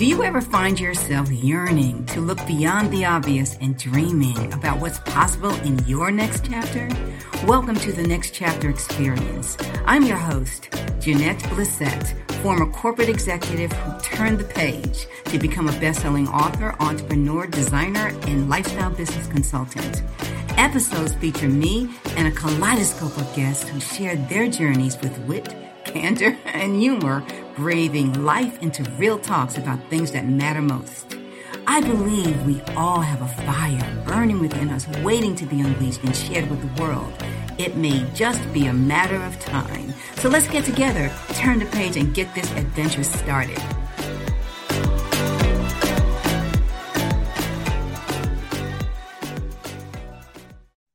Do you ever find yourself yearning to look beyond the obvious and dreaming about what's possible in your next chapter? Welcome to the Next Chapter Experience. I'm your host, Janette Blissett, former corporate executive who turned the page to become a best-selling author, entrepreneur, designer, and lifestyle business consultant. Episodes feature me and a kaleidoscope of guests who share their journeys with wit, candor, and humor braving life into real talks about things that matter most. I believe we all have a fire burning within us, waiting to be unleashed and shared with the world. It may just be a matter of time. So let's get together, turn the page, and get this adventure started.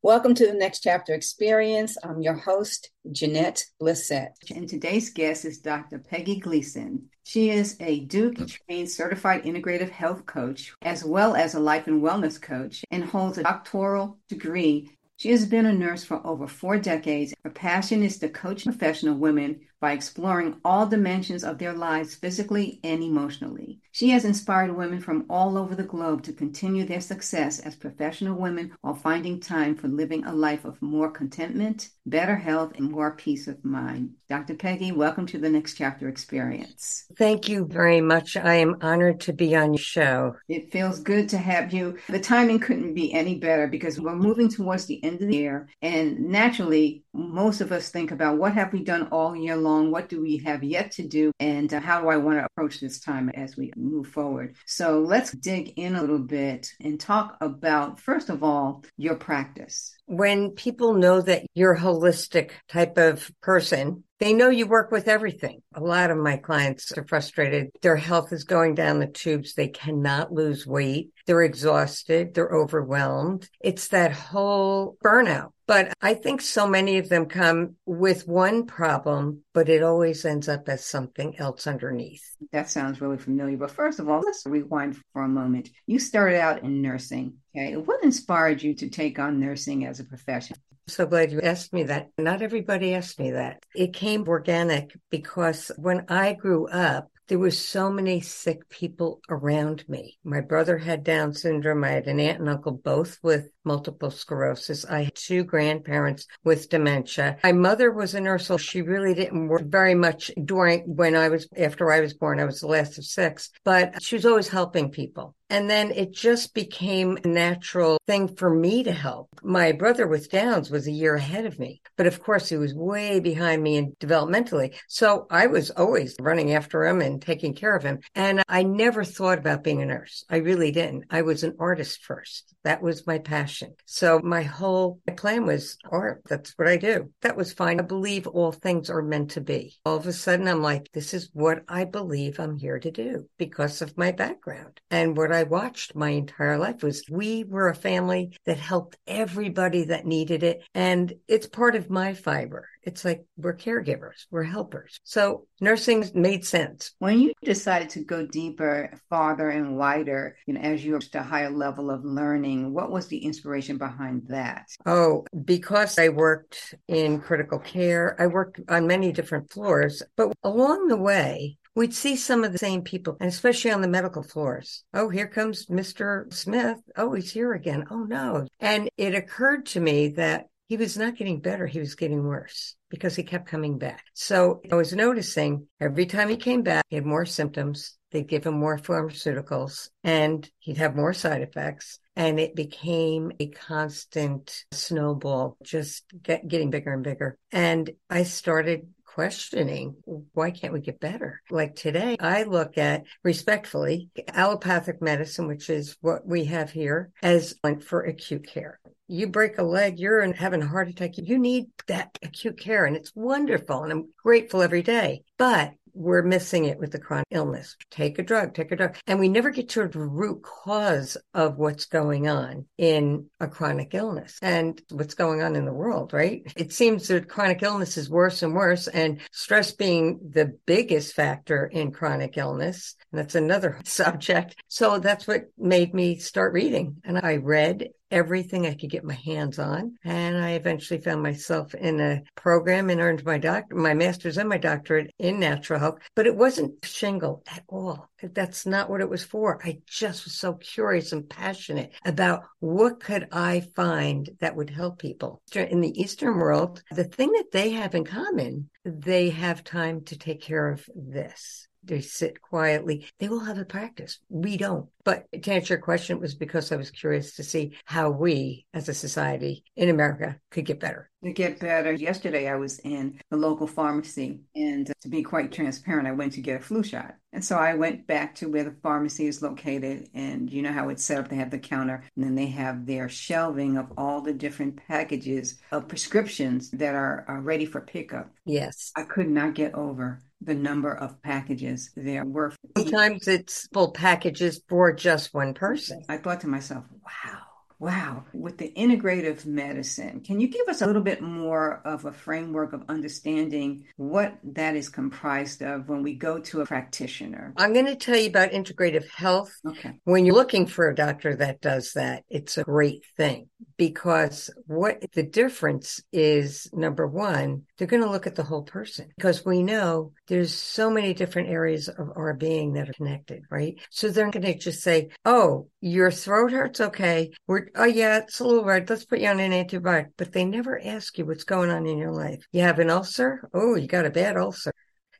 Welcome to the Next Chapter Experience. I'm your host, Janette Blissett. And today's guest is Dr. Peggy Gleason. She is a Duke trained certified integrative health coach, as well as a life and wellness coach, and holds a doctoral degree. She has been a nurse for over four decades. Her passion is to coach professional women by exploring all dimensions of their lives physically and emotionally. She has inspired women from all over the globe to continue their success as professional women while finding time for living a life of more contentment, better health, and more peace of mind. Dr. Peggy, welcome to the Next Chapter Experience. Thank you very much. I am honored to be on your show. It feels good to have you. The timing couldn't be any better because we're moving towards the end of the year, and naturally, most of us think about what have we done all year long? What do we have yet to do? And uh, how do I want to approach this time as we move forward? So let's dig in a little bit and talk about, first of all, your practice. When people know that you're a holistic type of person, they know you work with everything. A lot of my clients are frustrated. Their health is going down the tubes. They cannot lose weight. They're exhausted. They're overwhelmed. It's that whole burnout. But I think so many of them come with one problem, but it always ends up as something else underneath. That sounds really familiar. But first of all, let's rewind for a moment. You started out in nursing. Okay. What inspired you to take on nursing as a profession? So glad you asked me that. Not everybody asked me that. It came organic because when I grew up, there were so many sick people around me. My brother had Down syndrome. I had an aunt and uncle both with multiple sclerosis. I had two grandparents with dementia. My mother was a nurse, so she really didn't work very much during when I was after I was born. I was the last of six, but she was always helping people. And then it just became a natural thing for me to help. My brother with Downs was a year ahead of me, but of course he was way behind me in developmentally. So I was always running after him and taking care of him. And I never thought about being a nurse. I really didn't. I was an artist first. That was my passion. So my whole plan was art. That's what I do. That was fine. I believe all things are meant to be. All of a sudden, I'm like, this is what I believe I'm here to do because of my background. And what I watched my entire life was we were a family that helped everybody that needed it. And it's part of my fiber. It's like we're caregivers, we're helpers. So nursing made sense. When you decided to go deeper, farther, and wider, you know, as you reached a higher level of learning, what was the inspiration behind that? Oh, because I worked in critical care, I worked on many different floors, but along the way, we'd see some of the same people, and especially on the medical floors. Oh, here comes Mr. Smith. Oh, he's here again. Oh, no. And it occurred to me that he was not getting better. He was getting worse because he kept coming back. So I was noticing every time he came back, he had more symptoms. They'd give him more pharmaceuticals and he'd have more side effects. And it became a constant snowball, just get, getting bigger and bigger. And I started questioning why can't we get better? Like today, I look at respectfully allopathic medicine, which is what we have here, as like for acute care you break a leg, you're having a heart attack. You need that acute care and it's wonderful. And I'm grateful every day. But we're missing it with the chronic illness. Take a drug, take a drug. And we never get to the root cause of what's going on in a chronic illness and what's going on in the world, right? It seems that chronic illness is worse and worse and stress being the biggest factor in chronic illness. And that's another subject. So that's what made me start reading. And I read everything I could get my hands on. And I eventually found myself in a program and earned my doctor, my master's and my doctorate in natural health, but it wasn't shingle at all. That's not what it was for. I just was so curious and passionate about what could I find that would help people. In the Eastern world, the thing that they have in common, they have time to take care of this they sit quietly. They will have a practice. We don't. But to answer your question, it was because I was curious to see how we as a society in America could get better. To get better. Yesterday, I was in the local pharmacy, and to be quite transparent, I went to get a flu shot. And so I went back to where the pharmacy is located, and you know how it's set up. They have the counter, and then they have their shelving of all the different packages of prescriptions that are, are ready for pickup. Yes. I could not get over the number of packages there were. Sometimes it's full packages for just one person. I thought to myself, wow Wow. With the integrative medicine, can you give us a little bit more of a framework of understanding what that is comprised of when we go to a practitioner? I'm going to tell you about integrative health. Okay. When you're looking for a doctor that does that, it's a great thing because what the difference is number one, they're going to look at the whole person because we know there's so many different areas of our being that are connected, right? So they're going to just say, Oh, your throat hurts. Okay. We're, oh yeah, it's a little red. Let's put you on an antibiotic, but they never ask you what's going on in your life. You have an ulcer. Oh, you got a bad ulcer.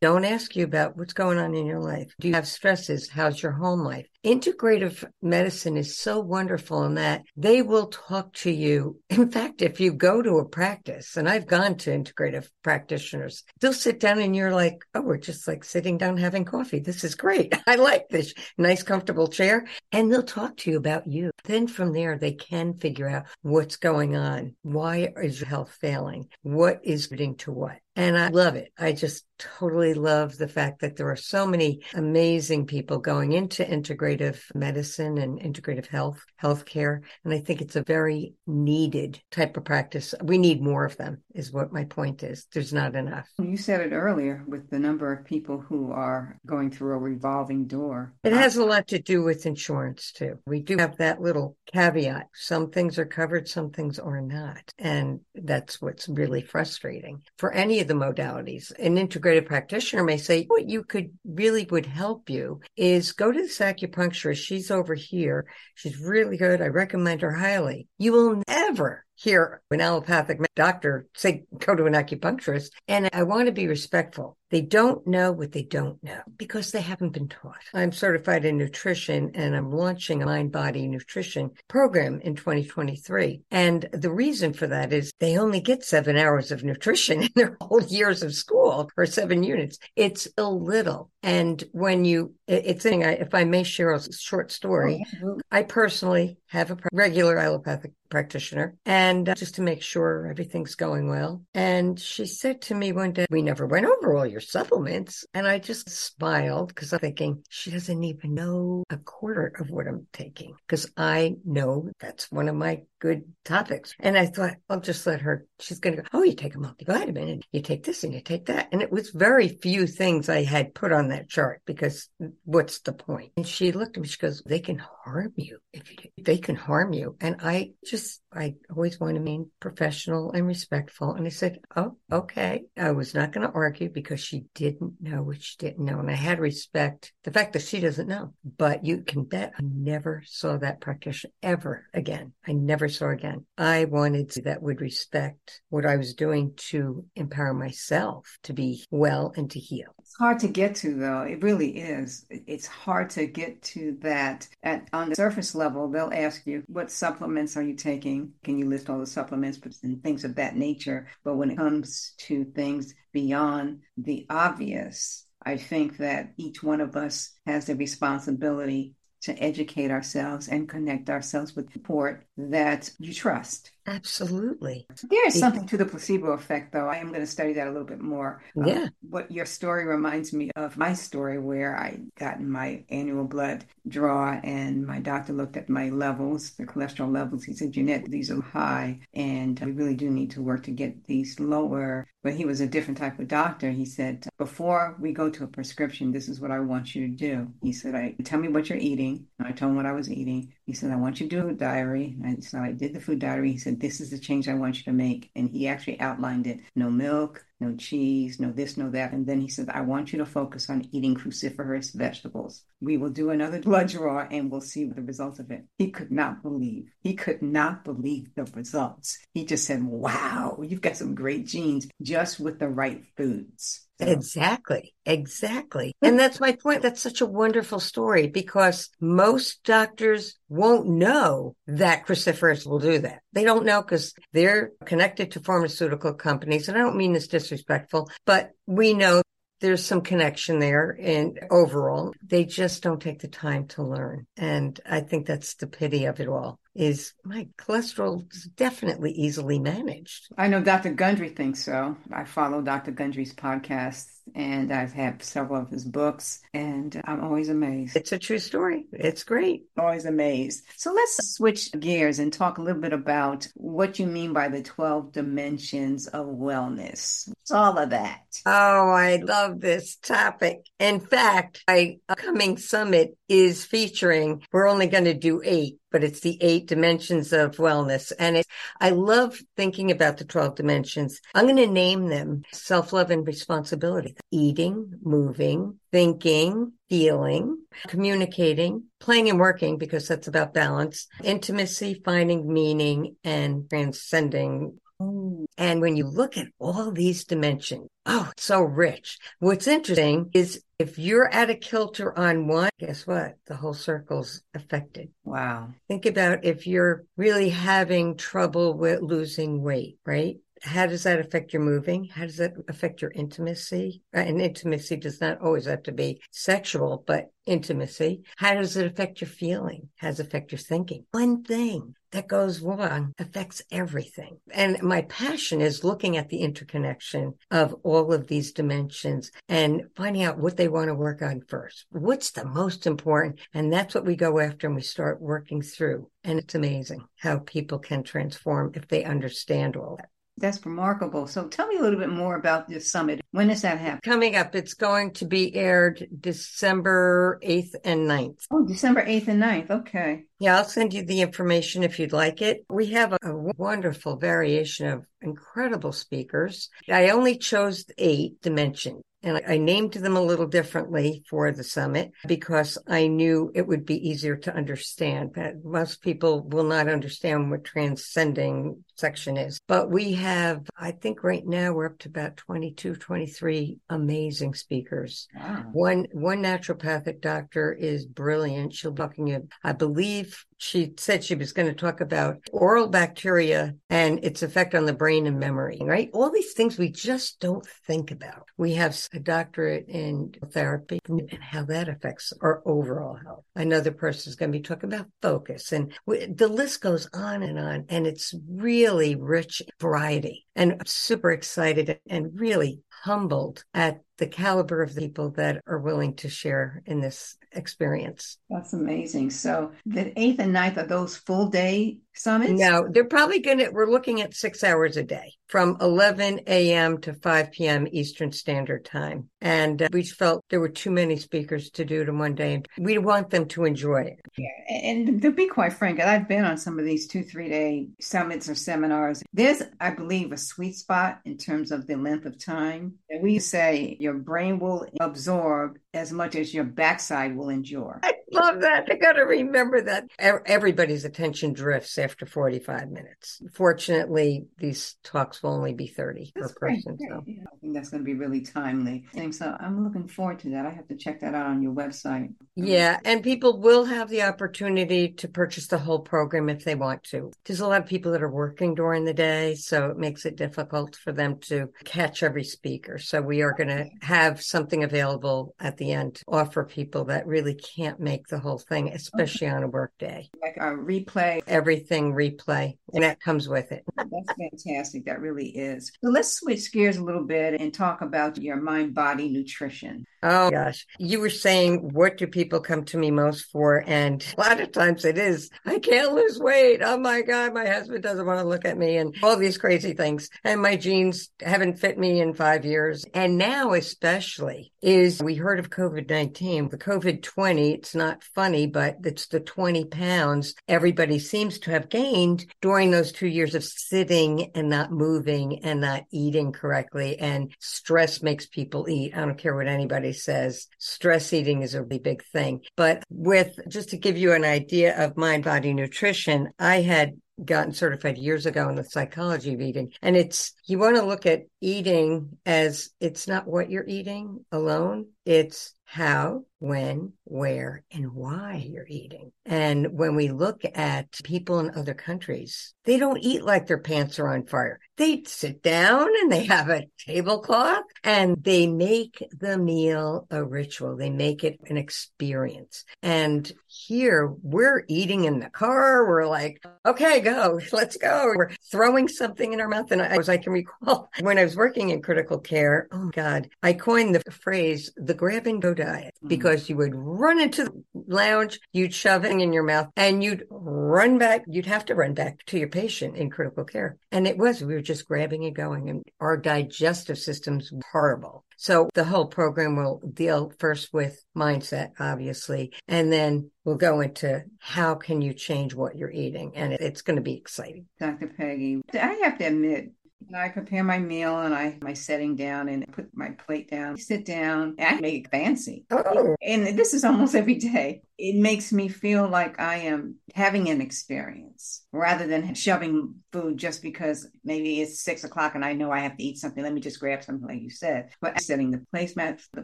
Don't ask you about what's going on in your life. Do you have stresses? How's your home life? Integrative medicine is so wonderful in that they will talk to you. In fact, if you go to a practice, and I've gone to integrative practitioners, they'll sit down and you're like, oh, we're just like sitting down having coffee. This is great. I like this nice, comfortable chair. And they'll talk to you about you. Then from there, they can figure out what's going on. Why is your health failing? What is leading to what? And I love it. I just totally love the fact that there are so many amazing people going into integrative medicine and integrative health, healthcare. And I think it's a very needed type of practice. We need more of them, is what my point is. There's not enough. You said it earlier with the number of people who are going through a revolving door. It has a lot to do with insurance, too. We do have that little caveat. Some things are covered, some things are not. And that's what's really frustrating for any of the modalities. An integrative practitioner may say, what you could really would help you is go to this acupuncturist. She's over here. She's really good. I recommend her highly. You will never hear an allopathic doctor say, go to an acupuncturist. And I want to be respectful. They don't know what they don't know because they haven't been taught. I'm certified in nutrition and I'm launching a mind body nutrition program in 2023. And the reason for that is they only get seven hours of nutrition in their whole years of school or seven units. It's a little. And when you, it's, saying, if I may share a short story, oh, I personally have a regular allopathic practitioner and uh, just to make sure everything's going well. And she said to me one day, we never went over all your supplements. And I just smiled because I'm thinking she doesn't even know a quarter of what I'm taking because I know that's one of my good topics. And I thought, I'll just let her, she's going to go, Oh, you take a multivitamin and you take this and you take that. And it was very few things I had put on that chart because what's the point? And she looked at me, she goes, They can harm you if they can harm you. And I just, I always want to mean professional and respectful. And I said, Oh, okay. I was not going to argue because she didn't know what she didn't know. And I had respect the fact that she doesn't know. But you can bet I never saw that practitioner ever again. I never saw again. I wanted that would respect what I was doing to empower myself to be well and to heal. Hard to get to though. It really is. It's hard to get to that at on the surface level. They'll ask you, what supplements are you taking? Can you list all the supplements and things of that nature? But when it comes to things beyond the obvious, I think that each one of us has the responsibility to educate ourselves and connect ourselves with support that you trust. Absolutely. There is something to the placebo effect, though. I am going to study that a little bit more. Um, yeah. what your story reminds me of my story, where I got my annual blood draw, and my doctor looked at my levels, the cholesterol levels. He said, Janette, these are high, and we really do need to work to get these lower. But he was a different type of doctor. He said, before we go to a prescription, this is what I want you to do. He said, I tell me what you're eating. I told him what I was eating. He said, I want you to do a diary. And so I did the food diary. He said, This is the change I want you to make. And he actually outlined it no milk, no cheese, no this, no that. And then he said, I want you to focus on eating cruciferous vegetables. We will do another blood draw and we'll see the results of it. He could not believe, he could not believe the results. He just said, Wow, you've got some great genes just with the right foods. So. Exactly. Exactly. And that's my point. That's such a wonderful story because most doctors won't know that cruciferous will do that. They don't know because they're connected to pharmaceutical companies. And I don't mean this disrespectful, but we know there's some connection there and overall they just don't take the time to learn and i think that's the pity of it all is my cholesterol is definitely easily managed. I know Dr. Gundry thinks so. I follow Dr. Gundry's podcast and I've had several of his books and I'm always amazed. It's a true story. It's great. Always amazed. So let's switch gears and talk a little bit about what you mean by the 12 dimensions of wellness. What's all of that? Oh, I love this topic. In fact, my upcoming summit is featuring, we're only going to do eight but it's the eight dimensions of wellness. And it, I love thinking about the 12 dimensions. I'm going to name them self love and responsibility, eating, moving, thinking, feeling, communicating, playing and working, because that's about balance, intimacy, finding meaning, and transcending and when you look at all these dimensions, oh, it's so rich. What's interesting is if you're at a kilter on one, guess what? The whole circle's affected. Wow. Think about if you're really having trouble with losing weight, right? How does that affect your moving? How does that affect your intimacy? Uh, and intimacy does not always have to be sexual, but intimacy. How does it affect your feeling? How does it affect your thinking? One thing that goes wrong affects everything. And my passion is looking at the interconnection of all of these dimensions and finding out what they want to work on first. What's the most important? And that's what we go after and we start working through. And it's amazing how people can transform if they understand all that. That's remarkable. So tell me a little bit more about this summit. When does that happen? Coming up, it's going to be aired December 8th and 9th. Oh, December 8th and 9th. Okay. Yeah, I'll send you the information if you'd like it. We have a, a wonderful variation of incredible speakers. I only chose eight dimensions. And I named them a little differently for the summit because I knew it would be easier to understand. But most people will not understand what transcending section is. But we have, I think right now we're up to about 22, 23 amazing speakers. Wow. One, one naturopathic doctor is brilliant. She'll be talking, I believe she said she was going to talk about oral bacteria and its effect on the brain and memory, right? All these things we just don't think about. We have a doctorate in therapy and how that affects our overall health. Another person is going to be talking about focus and we, the list goes on and on and it's really rich variety and I'm super excited and really humbled at the caliber of the people that are willing to share in this experience. That's amazing. So the eighth and ninth are those full day summits? No, they're probably going to, we're looking at six hours a day from 11 a.m. to 5 p.m. Eastern Standard Time. And uh, we felt there were too many speakers to do it in one day. and We want them to enjoy it. Yeah. And to be quite frank, I've been on some of these two, three day summits or seminars. There's, I believe, a sweet spot in terms of the length of time. And we say your brain will absorb as much as your backside will endure. I love that. I got to remember that. Everybody's attention drifts after 45 minutes. Fortunately, these talks will only be 30 that's per great, person. Great. So. Yeah, I think that's going to be really timely. And so I'm looking forward to that. I have to check that out on your website. Yeah. And people will have the opportunity to purchase the whole program if they want to. There's a lot of people that are working during the day, so it makes it difficult for them to catch every speaker. So we are going to have something available at the end to offer people that really can't make the whole thing, especially on a work day. Like a replay. Everything replay, and that comes with it. That's fantastic. That really is. So let's switch gears a little bit and talk about your mind body nutrition. Oh gosh. You were saying, what do people come to me most for? And a lot of times it is, I can't lose weight. Oh my God, my husband doesn't want to look at me and all these crazy things. And my jeans haven't fit me in five years. And now, especially, is we heard of COVID 19, the COVID 20, it's not funny, but it's the 20 pounds everybody seems to have gained during those two years of sitting and not moving and not eating correctly. And stress makes people eat. I don't care what anybody says. Stress eating is a really big thing. But with just to give you an idea of mind body nutrition, I had gotten certified years ago in the psychology of eating. And it's, you want to look at eating as it's not what you're eating alone. It's how, when, where, and why you're eating. And when we look at people in other countries, they don't eat like their pants are on fire. They sit down and they have a tablecloth and they make the meal a ritual. They make it an experience. And here we're eating in the car. We're like, okay, go, let's go. We're throwing something in our mouth. And I as I can recall, when I was working in critical care, oh God, I coined the phrase the grab and go diet mm. Because you would run into the lounge, you'd shove it in your mouth and you'd run back. You'd have to run back to your patient in critical care. And it was, we were just grabbing and going and our digestive system's horrible. So the whole program will deal first with mindset, obviously, and then we'll go into how can you change what you're eating. And it's going to be exciting. Dr. Peggy, I have to admit, I prepare my meal and I my setting down and put my plate down, sit down, and I make it fancy. Oh. And this is almost every day. It makes me feel like I am having an experience rather than shoving food just because maybe it's six o'clock and I know I have to eat something. Let me just grab something like you said. But setting the placemat, the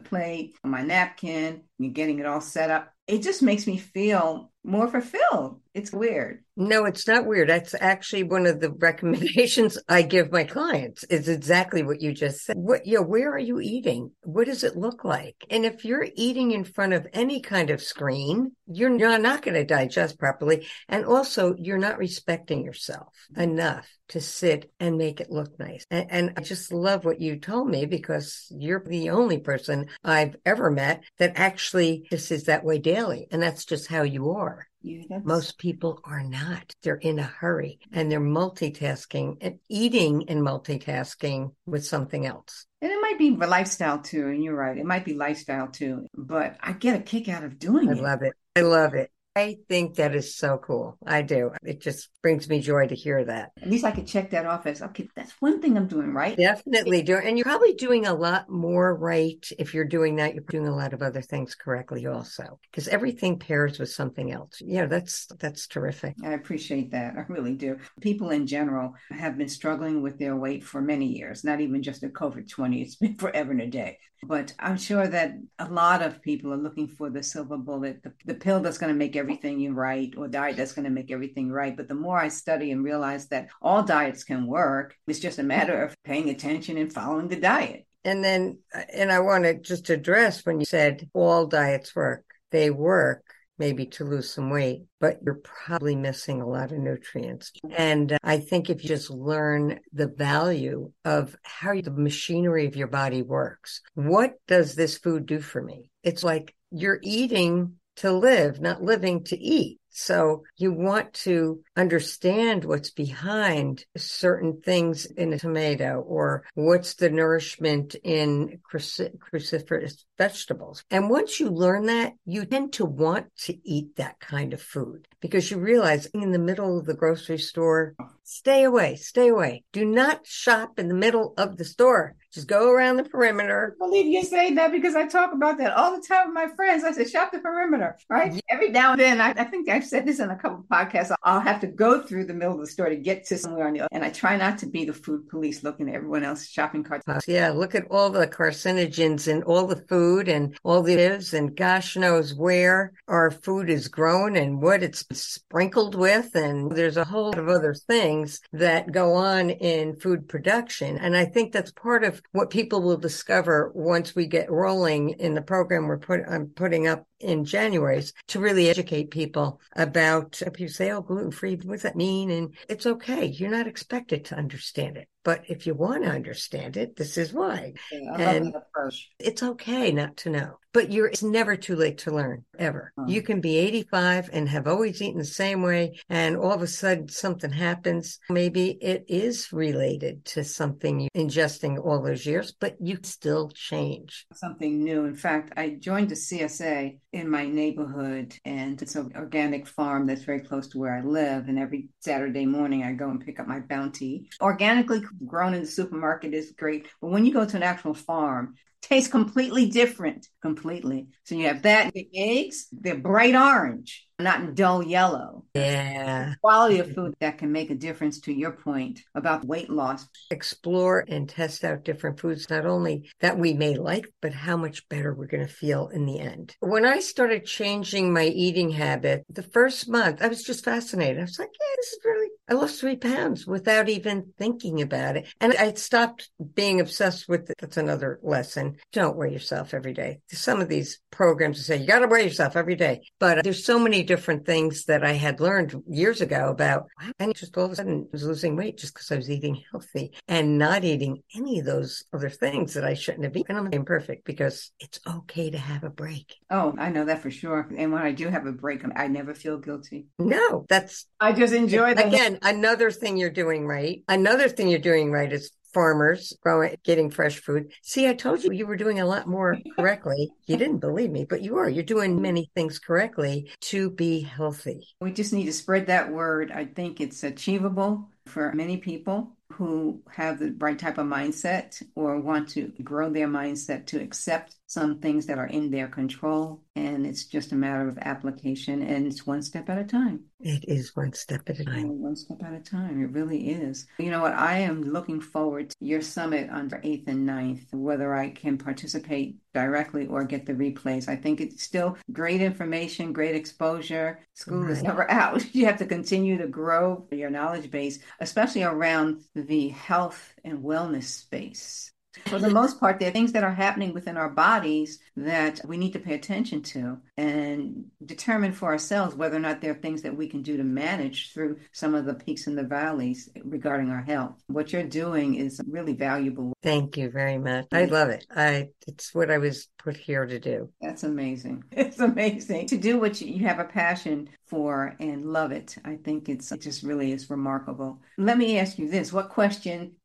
plate, my napkin, and getting it all set up. It just makes me feel more fulfilled. It's weird. No, it's not weird. That's actually one of the recommendations I give my clients is exactly what you just said. What, know, where are you eating? What does it look like? And if you're eating in front of any kind of screen, you're, not going to digest properly. And also you're not respecting yourself enough to sit and make it look nice. And, and, I just love what you told me because you're the only person I've ever met that actually this is that way daily. And that's just how you are. Yeah, Most people are not. They're in a hurry and they're multitasking and eating and multitasking with something else. And it might be lifestyle too. And you're right. It might be lifestyle too. But I get a kick out of doing I it. I love it. I love it. I think that is so cool. I do. It just brings me joy to hear that. At least I could check that off as okay, that's one thing I'm doing right. Definitely doing and you're probably doing a lot more right if you're doing that. You're doing a lot of other things correctly also. Because everything pairs with something else. Yeah, that's that's terrific. I appreciate that. I really do. People in general have been struggling with their weight for many years, not even just a COVID 20. It's been forever and a day. But I'm sure that a lot of people are looking for the silver bullet, the, the pill that's going to make everything right, or diet that's going to make everything right. But the more I study and realize that all diets can work, it's just a matter of paying attention and following the diet. And then, uh, and I want to just address when you said all diets work, they work maybe to lose some weight, but you're probably missing a lot of nutrients. And uh, I think if you just learn the value of how the machinery of your body works, what does this food do for me? It's like you're eating to live, not living to eat. So you want to understand what's behind certain things in a tomato or what's the nourishment in cruciferous vegetables. And once you learn that, you tend to want to eat that kind of food because you realize in the middle of the grocery store, stay away, stay away. Do not shop in the middle of the store. Just go around the perimeter. I believe you say that because I talk about that all the time with my friends. I said, shop the perimeter, right? Yeah. Every now and then, I, I, think I've said this in a couple podcasts. I'll have to go through the middle of the store to get to somewhere on the And I try not to be the food police looking at everyone else's shopping carts. Uh, yeah, look at all the carcinogens and all the food and all the lives and gosh knows where our food is grown and what it's sprinkled with. And there's a whole lot of other things that go on in food production. And I think that's part of what people will discover once we get rolling in the program we're put, I'm putting up in January to really educate people about people say, oh, gluten free, what does that mean? And it's okay. You're not expected to understand it. But if you want to understand it, this is why. Yeah, And- love that approach. It's okay not to know, but you're, it's never too late to learn ever. Hmm. You can be 85 and have always eaten the same way. And all of a sudden something happens. Maybe it is related to something you ingesting all those years, but you still change. something new. In fact, I joined the CSA in my neighborhood, and it's an organic farm that's very close to where I live. And every Saturday morning, I go and pick up my bounty. Organically grown in the supermarket is great, but when you go to an actual farm, tastes completely different. Completely. So you have that. The eggs, they're bright orange, not in dull yellow. Yeah. Quality of food that can make a difference to your point about weight loss. Explore and test out different foods, not only that we may like, but how much better we're going to feel in the end. When I started changing my eating habit, the first month, I was just fascinated. I was like, yeah, this is really, I lost three pounds without even thinking about it. And I stopped being obsessed with it. That's another lesson. Don't weigh yourself every day. Some of these programs say you got to weigh yourself every day, but there's so many different things that I had learned years ago about, and just all of a sudden I was losing weight just because I was eating healthy and not eating any of those other things that I shouldn't have eaten. I'm imperfect because it's okay to have a break. Oh, I know that for sure. And when I do have a break, I never feel guilty. No, that's I just enjoy the again another thing you're doing right. Another thing you're doing right is farmers growing getting fresh food. See, I told you you were doing a lot more correctly. You didn't believe me, but you are. You're doing many things correctly to be healthy. We just need to spread that word. I think it's achievable for many people who have the right type of mindset or want to grow their mindset to accept some things that are in their control. And it's just a matter of application and it's one step at a time. It is one step at a time. One step at a time. It really is. You know what? I am looking forward to your summit on the 8th and 9th, whether I can participate directly or get the replays. I think it's still great information, great exposure. School is never out. You have to continue to grow your knowledge base, especially around the health and wellness space. For the most part, there are things that are happening within our bodies that we need to pay attention to and determine for ourselves whether or not there are things that we can do to manage through some of the peaks and the valleys regarding our health. What you're doing is really valuable. Thank you very much. I love it. I it's what I was put here to do. That's amazing. It's amazing to do what you, you have a passion for and love it. I think it's it just really is remarkable. Let me ask you this: What question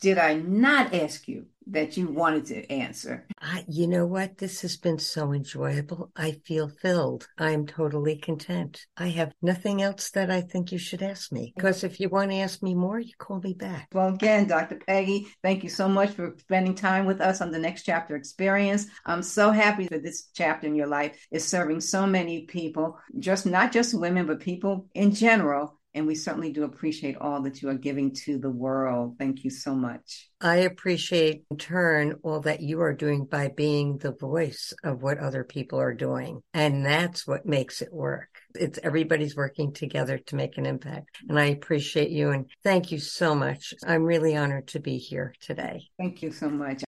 did I not ask you that you wanted to answer? I, you know what? This has been so enjoyable. I feel filled. I'm totally content. I have nothing else that I think you should ask me. Because if you want to ask me more, you call me back. Well, again, Dr. Peggy, thank you so much for spending time with us on the Next Chapter Experience. I'm so happy that this chapter in your life is serving so many people, just not just women, but people in general. And we certainly do appreciate all that you are giving to the world. Thank you so much. I appreciate in turn all that you are doing by being the voice of what other people are doing. And that's what makes it work. It's everybody's working together to make an impact. And I appreciate you and thank you so much. I'm really honored to be here today. Thank you so much.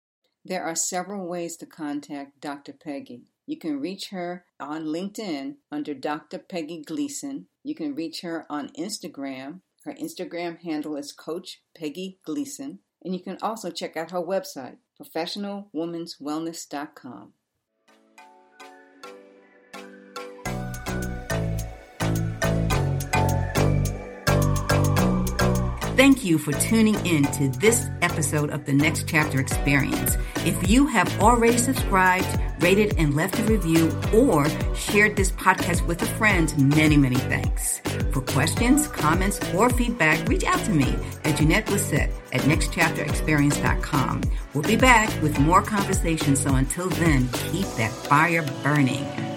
There are several ways to contact Dr. Peggy. You can reach her on LinkedIn under Dr. Peggy Gleason. You can reach her on Instagram. Her Instagram handle is Coach Peggy Gleason. And you can also check out her website, professionalwomanswellness.com. Thank you for tuning in to this episode of the Next Chapter Experience. If you have already subscribed, rated, and left a review, or shared this podcast with a friend, many, many thanks. For questions, comments, or feedback, reach out to me at Janette Lissette at nextchapterexperience.com. We'll be back with more conversations, so until then, keep that fire burning.